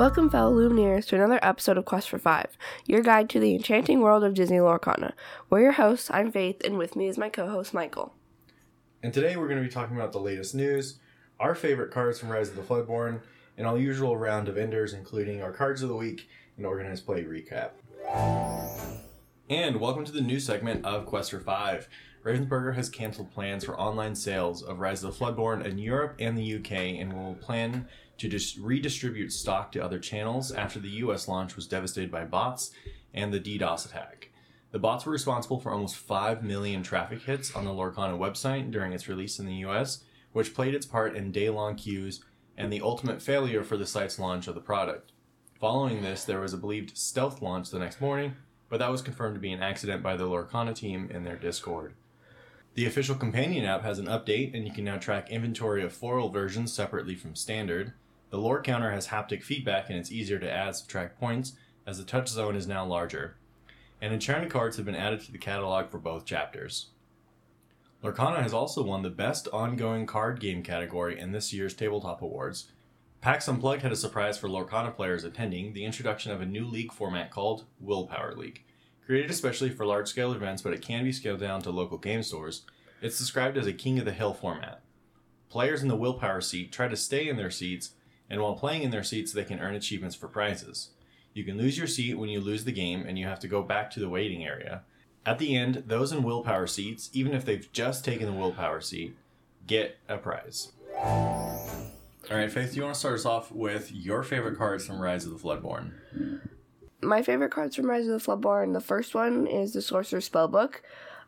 Welcome, fellow Lumineers, to another episode of Quest for Five, your guide to the enchanting world of Disney Lorcana. We're your hosts, I'm Faith, and with me is my co host, Michael. And today we're going to be talking about the latest news, our favorite cards from Rise of the Floodborn, and our usual round of enders, including our cards of the week and organized play recap. And welcome to the new segment of Quest for Five. Ravensburger has canceled plans for online sales of Rise of the Floodborn in Europe and the UK and will plan to just redistribute stock to other channels after the US launch was devastated by bots and the DDoS attack. The bots were responsible for almost 5 million traffic hits on the Lorcana website during its release in the US, which played its part in day long queues and the ultimate failure for the site's launch of the product. Following this, there was a believed stealth launch the next morning, but that was confirmed to be an accident by the Lorcana team in their Discord. The official companion app has an update, and you can now track inventory of floral versions separately from standard. The lore counter has haptic feedback, and it's easier to add subtract points, as the touch zone is now larger. And enchanted cards have been added to the catalog for both chapters. Lorcana has also won the Best Ongoing Card Game category in this year's Tabletop Awards. PAX Unplugged had a surprise for Lorcana players attending the introduction of a new league format called Willpower League. Created especially for large scale events, but it can be scaled down to local game stores, it's described as a King of the Hill format. Players in the Willpower seat try to stay in their seats, and while playing in their seats, they can earn achievements for prizes. You can lose your seat when you lose the game, and you have to go back to the waiting area. At the end, those in Willpower seats, even if they've just taken the Willpower seat, get a prize. All right, Faith, do you want to start us off with your favorite cards from Rise of the Floodborn? My favorite cards from Rise of the Floodborn, the first one is the Sorcerer's Spellbook.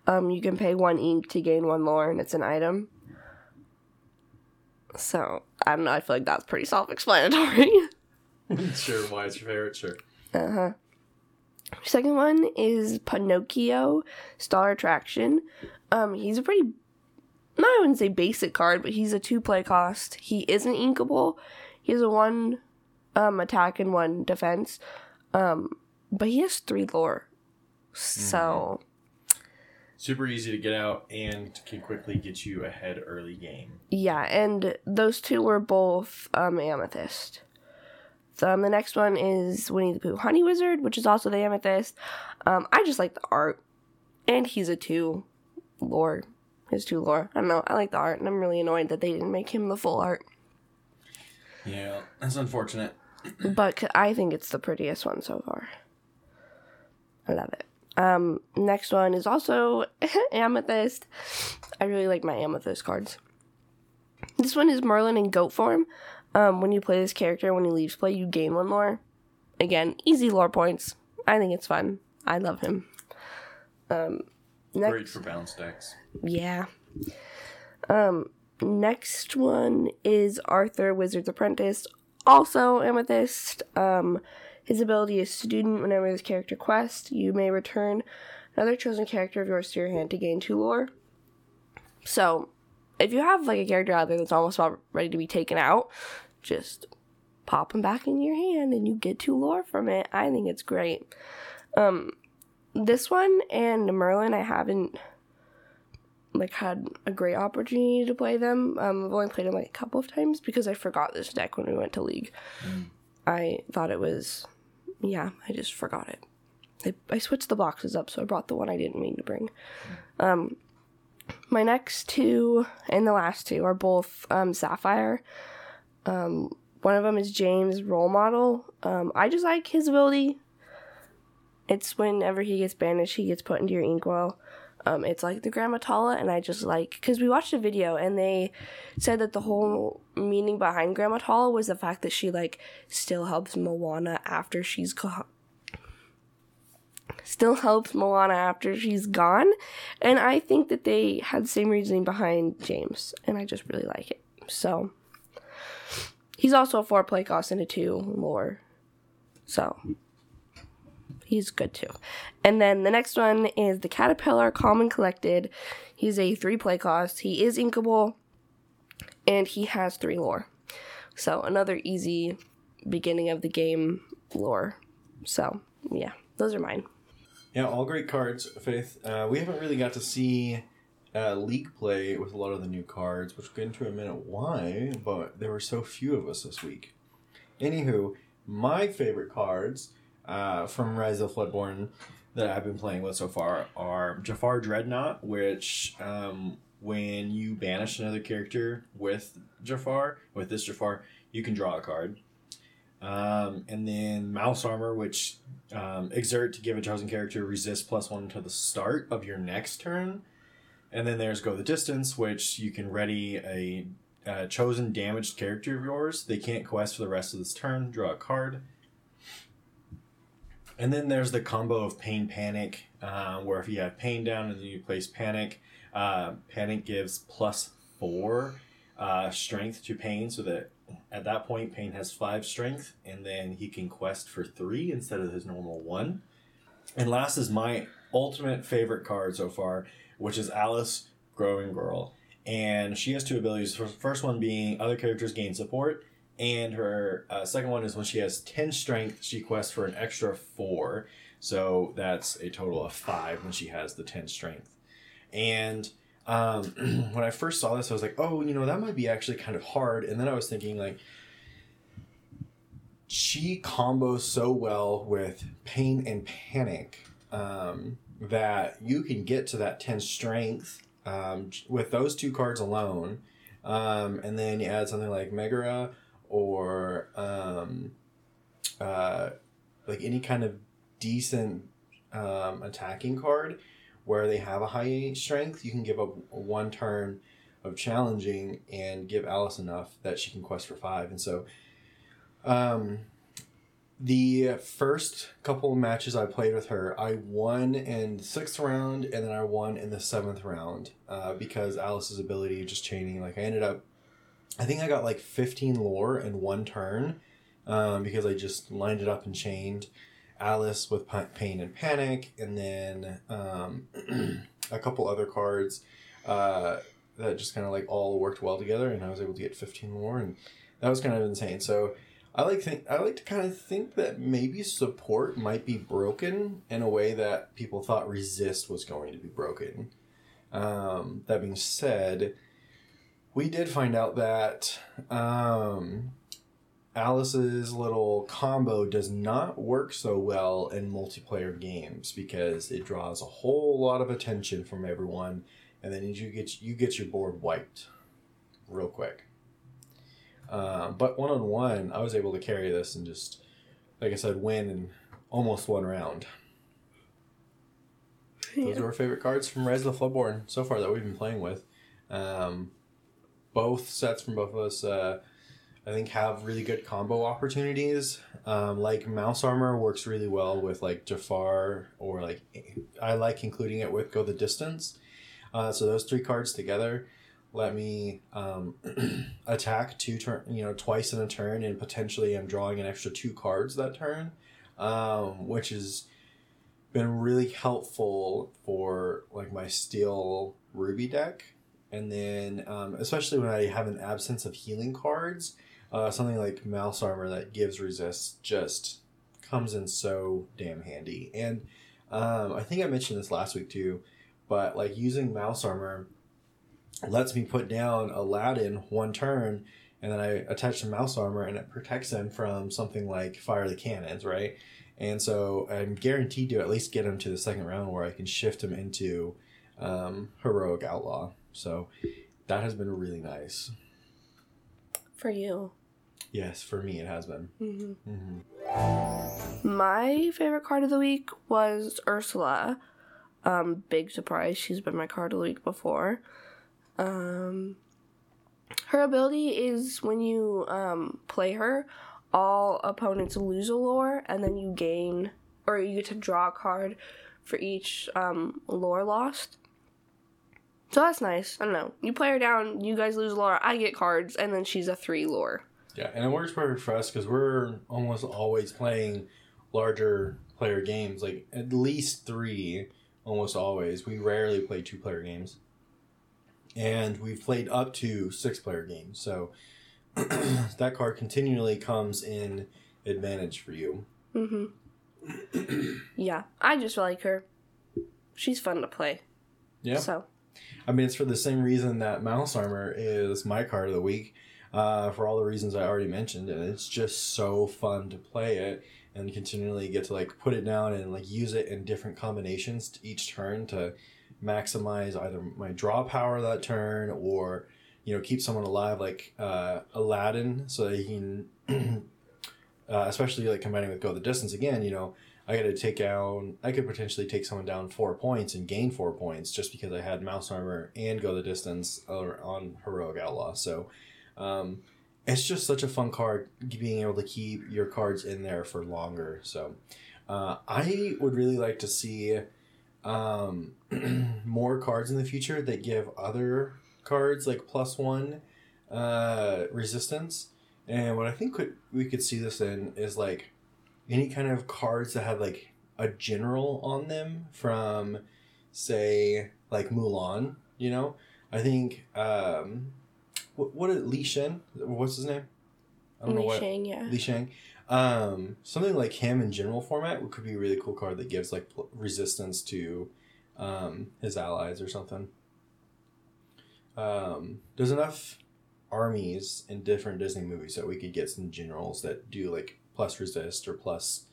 Um, you can pay one ink to gain one lore, and it's an item. So, I don't know, I feel like that's pretty self explanatory. sure, why it's your favorite? Sure. Uh huh. Second one is Pinocchio Star Attraction. Um, he's a pretty, not I wouldn't say basic card, but he's a two play cost. He isn't inkable. He has a one um, attack and one defense. Um, but he has three lore. So. Super easy to get out and can quickly get you ahead early game. Yeah, and those two were both um, Amethyst. Um, the next one is Winnie the Pooh Honey Wizard, which is also the Amethyst. Um, I just like the art, and he's a two lore. His two lore. I don't know. I like the art, and I'm really annoyed that they didn't make him the full art. Yeah, that's unfortunate. But I think it's the prettiest one so far. I love it. Um, next one is also Amethyst. I really like my Amethyst cards. This one is Merlin in goat form. Um, when you play this character, when he leaves play, you gain one lore. Again, easy lore points. I think it's fun. I love him. Um, Great for bounce decks. yeah. Um, next one is Arthur, Wizard's Apprentice. Also Amethyst. Um, his ability is Student. Whenever this character quests, you may return another chosen character of yours to your hand to gain two lore. So, if you have like a character out there that's almost about ready to be taken out, just pop them back in your hand and you get two lore from it. I think it's great. Um, this one and Merlin, I haven't like had a great opportunity to play them. Um, I've only played them like a couple of times because I forgot this deck when we went to league. I thought it was, yeah, I just forgot it. I, I switched the boxes up, so I brought the one I didn't mean to bring. Um, my next two and the last two are both um, Sapphire. Um, one of them is James Role Model. Um, I just like his ability. It's whenever he gets banished, he gets put into your inkwell. Um, it's like the Gramma Tala, and I just like because we watched a video and they said that the whole meaning behind Gramma Tala was the fact that she like still helps Moana after she's gone. Still helps Moana after she's gone, and I think that they had the same reasoning behind James, and I just really like it. So he's also a four play cost and a two lore, so he's good too. And then the next one is the Caterpillar and Collected. He's a three play cost. He is inkable, and he has three lore. So another easy beginning of the game lore. So yeah, those are mine. Yeah, all great cards, Faith. Uh, we haven't really got to see uh, league play with a lot of the new cards, which we'll get into in a minute why, but there were so few of us this week. Anywho, my favorite cards uh, from Rise of Floodborn that I've been playing with so far are Jafar Dreadnought, which um, when you banish another character with Jafar, with this Jafar, you can draw a card. Um, and then Mouse Armor, which um, exert to give a chosen character resist plus one to the start of your next turn. And then there's Go the Distance, which you can ready a, a chosen damaged character of yours. They can't quest for the rest of this turn. Draw a card. And then there's the combo of Pain Panic, uh, where if you have Pain down and then you place Panic, uh, Panic gives plus four uh, strength to Pain, so that at that point Pain has five strength, and then he can quest for three instead of his normal one. And last is my ultimate favorite card so far, which is Alice Growing Girl. And she has two abilities. First one being other characters gain support, and her uh, second one is when she has 10 strength, she quests for an extra 4. So that's a total of 5 when she has the 10 strength. And um, when I first saw this, I was like, oh, you know, that might be actually kind of hard. And then I was thinking, like, she combos so well with pain and panic um, that you can get to that 10 strength um, with those two cards alone. Um, and then you add something like Megara or um, uh, like any kind of decent um, attacking card where they have a high strength, you can give up one turn of challenging and give Alice enough that she can quest for five. And so, um, the first couple matches I played with her, I won in the sixth round and then I won in the seventh round uh, because Alice's ability just chaining. Like I ended up I think I got like 15 lore in one turn um, because I just lined it up and chained Alice with Pain and Panic, and then um, a couple other cards uh, that just kind of like all worked well together, and I was able to get 15 lore, and that was kind of insane. So I like think I like to kind of think that maybe support might be broken in a way that people thought resist was going to be broken. Um, that being said we did find out that um, Alice's little combo does not work so well in multiplayer games because it draws a whole lot of attention from everyone, and then you get you get your board wiped real quick. Um, but one on one, I was able to carry this and just, like I said, win in almost one round. Yeah. Those are our favorite cards from Rise of the Floodborn so far that we've been playing with. Um, both sets from both of us, uh, I think, have really good combo opportunities. Um, like Mouse Armor works really well with like Jafar, or like I like including it with Go the Distance. Uh, so those three cards together let me um, attack two turn, you know, twice in a turn, and potentially I'm drawing an extra two cards that turn, um, which has been really helpful for like my Steel Ruby deck and then um, especially when I have an absence of healing cards, uh, something like Mouse Armor that gives resist just comes in so damn handy. And um, I think I mentioned this last week too, but like using Mouse Armor lets me put down Aladdin one turn, and then I attach the Mouse Armor, and it protects him from something like Fire the Cannons, right? And so I'm guaranteed to at least get him to the second round where I can shift him into um, Heroic Outlaw. So that has been really nice. For you. Yes, for me it has been. Mm-hmm. Mm-hmm. My favorite card of the week was Ursula. Um, big surprise, she's been my card of the week before. Um, her ability is when you um, play her, all opponents lose a lore, and then you gain, or you get to draw a card for each um, lore lost. So that's nice. I don't know. You play her down, you guys lose lore, I get cards, and then she's a three lore. Yeah, and it works perfect for us because we're almost always playing larger player games, like at least three, almost always. We rarely play two player games. And we've played up to six player games. So that card continually comes in advantage for you. Mm-hmm. yeah, I just like her. She's fun to play. Yeah. So I mean, it's for the same reason that Mouse Armor is my card of the week. uh, for all the reasons I already mentioned, and it's just so fun to play it and continually get to like put it down and like use it in different combinations to each turn to maximize either my draw power that turn or you know keep someone alive like uh, Aladdin so that he can uh, especially like combining with go the distance again you know I got to take down I could potentially take someone down four points and gain four points just because I had mouse armor and go the distance on heroic outlaw so um, it's just such a fun card being able to keep your cards in there for longer so uh, I would really like to see um, more cards in the future that give other cards like plus one uh, resistance. And what I think could, we could see this in is like any kind of cards that have like a general on them from, say, like Mulan. You know, I think um, what what is Li Shen? What's his name? I don't Li know what. Shang, yeah. Li Shang. Um, something like him in general format could be a really cool card that gives like resistance to um, his allies or something. Um, there's enough armies in different Disney movies so we could get some generals that do like plus resist or plus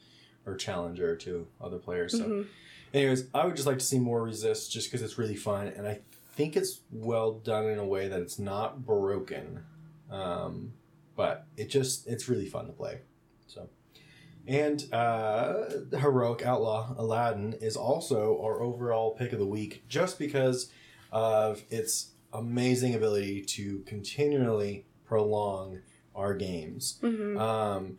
or challenger to other players. So, mm-hmm. anyways, I would just like to see more resist just because it's really fun and I think it's well done in a way that it's not broken. Um, but it just it's really fun to play. So, and uh, heroic outlaw Aladdin is also our overall pick of the week, just because of its amazing ability to continually prolong our games. Mm-hmm. Um,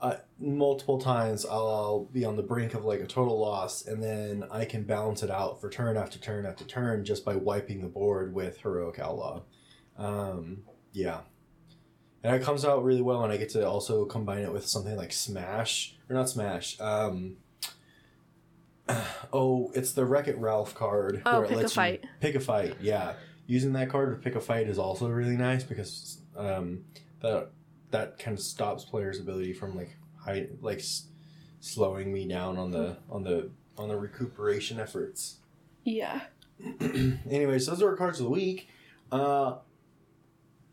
uh, multiple times I'll be on the brink of like a total loss, and then I can balance it out for turn after turn after turn just by wiping the board with heroic outlaw. Um, yeah, and it comes out really well and i get to also combine it with something like smash or not smash um oh it's the wreck it ralph card oh pick a fight pick a fight yeah using that card to pick a fight is also really nice because um that that kind of stops players ability from like high like s- slowing me down on the on the on the recuperation efforts yeah anyways those are our cards of the week uh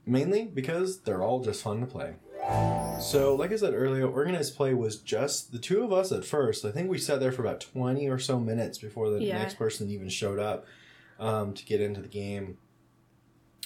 mainly because they're all just fun to play. So, like I said earlier, organized play was just the two of us at first. I think we sat there for about 20 or so minutes before the yeah. next person even showed up um, to get into the game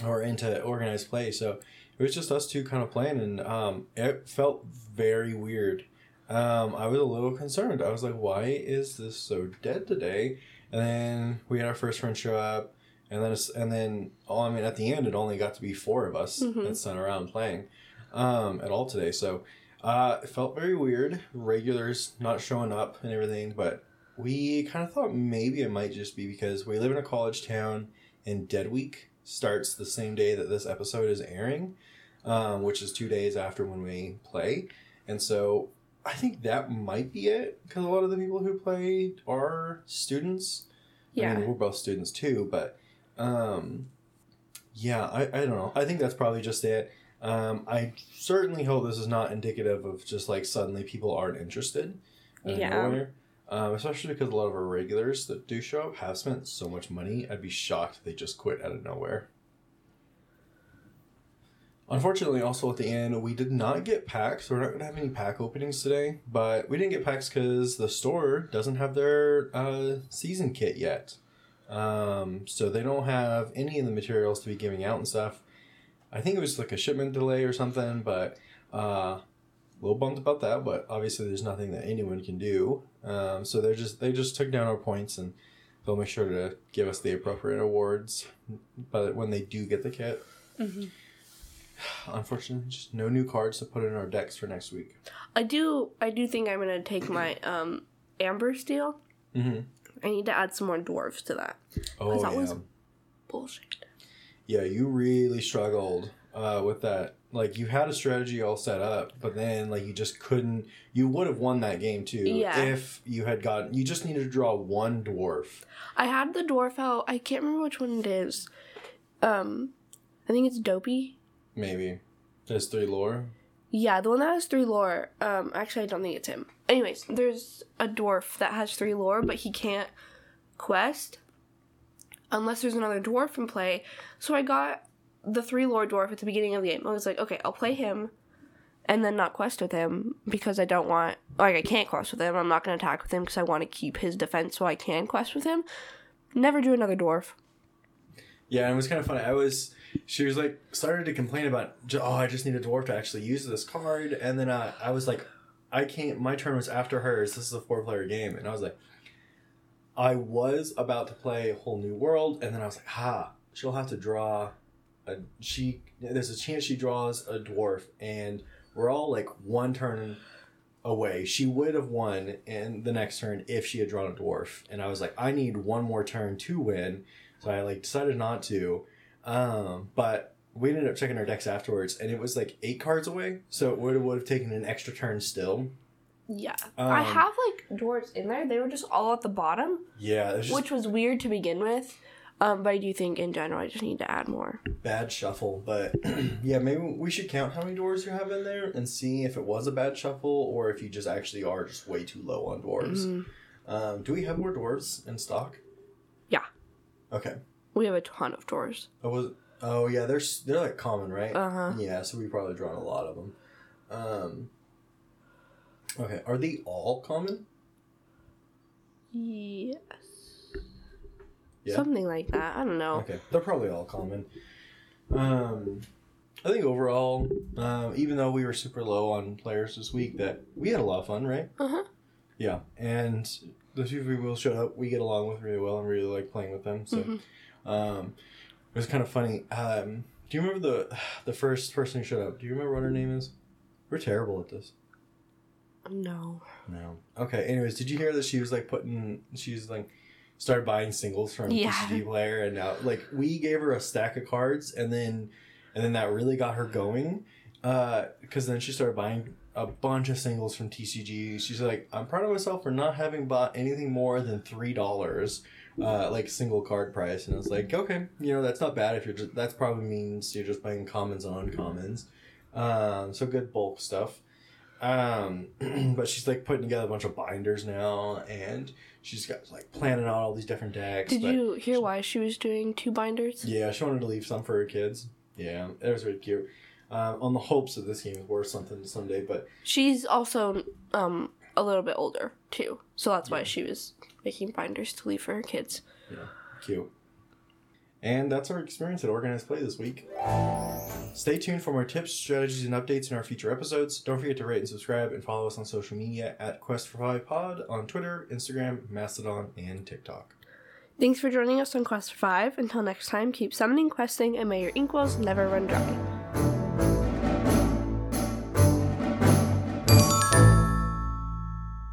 or into organized play. So, it was just us two kind of playing, and um, it felt very weird. Um, I was a little concerned. I was like, why is this so dead today? And then we had our first friend show up and then and then oh, I mean at the end it only got to be four of us mm-hmm. that sat around playing um, at all today. So uh, it felt very weird. Regulars not showing up and everything, but we kind of thought maybe it might just be because we live in a college town and Dead Week starts the same day that this episode is airing, um, which is two days after when we play, and so I think that might be it because a lot of the people who play are students. Yeah, I mean, we're both students too, but um, yeah, I, I don't know. I think that's probably just it. Um, I certainly hope this is not indicative of just like suddenly people aren't interested. Yeah. Um, especially because a lot of our regulars that do show up have spent so much money. I'd be shocked if they just quit out of nowhere. Unfortunately, also at the end, we did not get packs. So we're not going to have any pack openings today, but we didn't get packs because the store doesn't have their uh, season kit yet. Um, so they don't have any of the materials to be giving out and stuff. I think it was like a shipment delay or something, but uh, little bummed about that. But obviously, there's nothing that anyone can do. Um, so they're just they just took down our points and they'll make sure to give us the appropriate awards. But when they do get the kit, mm-hmm. unfortunately, just no new cards to put in our decks for next week. I do I do think I'm gonna take my um amber steel. Mm-hmm I need to add some more dwarves to that. Oh, that yeah. was bullshit. Yeah, you really struggled uh, with that. Like you had a strategy all set up, but then like you just couldn't. You would have won that game too yeah. if you had gotten. You just needed to draw one dwarf. I had the dwarf out. I can't remember which one it is. Um, I think it's Dopey. Maybe. There's three lore. Yeah, the one that has three lore. Um, actually, I don't think it's him. Anyways, there's a dwarf that has three lore, but he can't quest unless there's another dwarf in play. So I got the three lord dwarf at the beginning of the game. I was like, okay, I'll play him, and then not quest with him because I don't want like I can't quest with him. I'm not gonna attack with him because I want to keep his defense so I can quest with him. Never do another dwarf. Yeah, and it was kind of funny. I was, she was like, started to complain about, oh, I just need a dwarf to actually use this card. And then uh, I was like, I can't, my turn was after hers. This is a four player game. And I was like, I was about to play a whole new world. And then I was like, ha, she'll have to draw a, she, there's a chance she draws a dwarf. And we're all like one turn away. She would have won in the next turn if she had drawn a dwarf. And I was like, I need one more turn to win. So I like decided not to. Um, but we ended up checking our decks afterwards, and it was like eight cards away. So it would would have taken an extra turn still. Yeah, I Um, have like dwarves in there. They were just all at the bottom, Yeah, just which was weird to begin with. Um, but I do think in general I just need to add more. bad shuffle. But yeah, maybe we should count how many dwarves you have in there and see if it was a bad shuffle or if you just actually are just way too low on dwarves. Mhm. Um, do we have more dwarves in stock? Yeah. Okay. We have a ton of dwarves. Oh, was oh yeah, they're they're like common, right? Uh huh. Yeah, so we probably drawn a lot of them. Um, okay, are they all common? Yes. Yeah. Something like that. I don't know. Okay, they're probably all common. Um, I think overall, um, even though we were super low on players this week, that we had a lot of fun, right? Uh huh. Yeah, and the few people showed up, we get along with really well and really like playing with them. So, Mhm. um, it was kind of funny. Um, do you remember the the first person who showed up? Do you remember what her name is? We're terrible at this. No. No. Okay. Anyways, did you hear that she was like putting? She's like started buying singles from Yeah. TCG player, and now like we gave her a stack of cards, and then and then that really got her going, because then she started buying a bunch of singles from TCG. She's like, I'm proud of myself for not having bought anything more than three dollars. Uh, like single card price, and I was like, okay, you know that's not bad if you're just that's probably means you're just buying commons and uncommons, um, so good bulk stuff. Um, but she's like putting together a bunch of binders now, and she's got like planning out all these different decks. Did you hear why she was doing two binders? Yeah, she wanted to leave some for her kids. Yeah, it was really cute. Um, on the hopes that this game is worth something someday, but She's also um a little bit older too, so that's why she was making binders to leave for her kids. Yeah, cute. And that's our experience at Organized Play this week. Stay tuned for more tips, strategies, and updates in our future episodes. Don't forget to rate and subscribe and follow us on social media at Quest for Five Pod on Twitter, Instagram, Mastodon, and TikTok. Thanks for joining us on Quest for Five. Until next time, keep summoning, questing, and may your inkwells never run dry.